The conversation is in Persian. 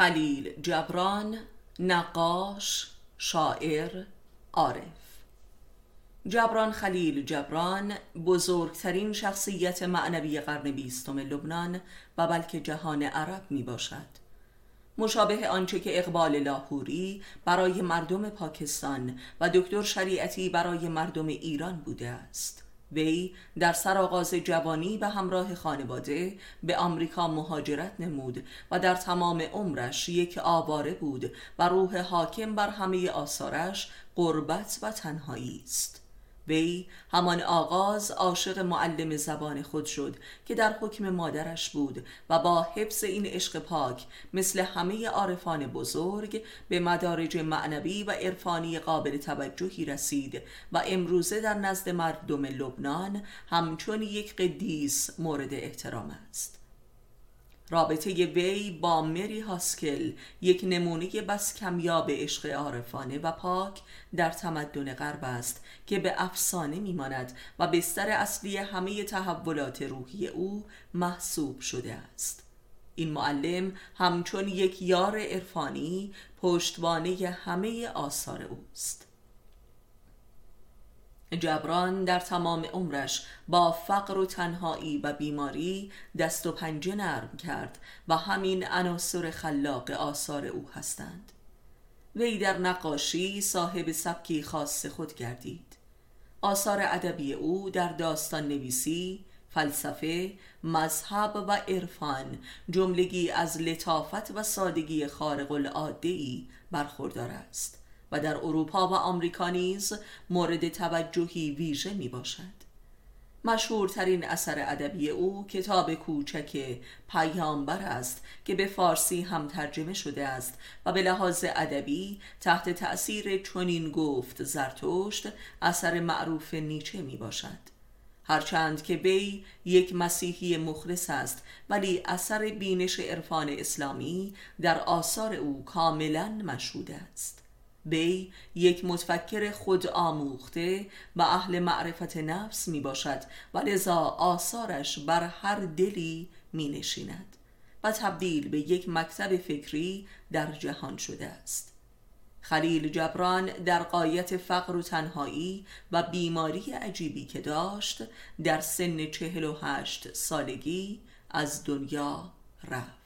خلیل جبران نقاش شاعر عارف. جبران خلیل جبران بزرگترین شخصیت معنوی قرن بیستم لبنان و بلکه جهان عرب می باشد مشابه آنچه که اقبال لاهوری برای مردم پاکستان و دکتر شریعتی برای مردم ایران بوده است. وی در سرآغاز جوانی به همراه خانواده به آمریکا مهاجرت نمود و در تمام عمرش یک آواره بود و روح حاکم بر همه آثارش قربت و تنهایی است. وی همان آغاز عاشق معلم زبان خود شد که در حکم مادرش بود و با حفظ این عشق پاک مثل همه عارفان بزرگ به مدارج معنوی و عرفانی قابل توجهی رسید و امروزه در نزد مردم لبنان همچون یک قدیس مورد احترام است. رابطه وی با مری هاسکل یک نمونه بس کمیاب عشق عارفانه و پاک در تمدن غرب است که به افسانه میماند و بستر اصلی همه تحولات روحی او محسوب شده است. این معلم همچون یک یار عرفانی پشتوانه همه آثار اوست. جبران در تمام عمرش با فقر و تنهایی و بیماری دست و پنجه نرم کرد و همین عناصر خلاق آثار او هستند. وی در نقاشی صاحب سبکی خاص خود گردید. آثار ادبی او در داستان نویسی فلسفه، مذهب و عرفان جملگی از لطافت و سادگی خارق العاده برخوردار است. و در اروپا و آمریکا نیز مورد توجهی ویژه می باشد مشهورترین اثر ادبی او کتاب کوچک پیامبر است که به فارسی هم ترجمه شده است و به لحاظ ادبی تحت تأثیر چنین گفت زرتشت اثر معروف نیچه می باشد هرچند که وی یک مسیحی مخلص است ولی اثر بینش عرفان اسلامی در آثار او کاملا مشهود است. وی یک متفکر خود آموخته و اهل معرفت نفس می باشد. و لذا آثارش بر هر دلی می نشیند و تبدیل به یک مکتب فکری در جهان شده است. خلیل جبران در قایت فقر و تنهایی و بیماری عجیبی که داشت در سن چهل و هشت سالگی از دنیا رفت.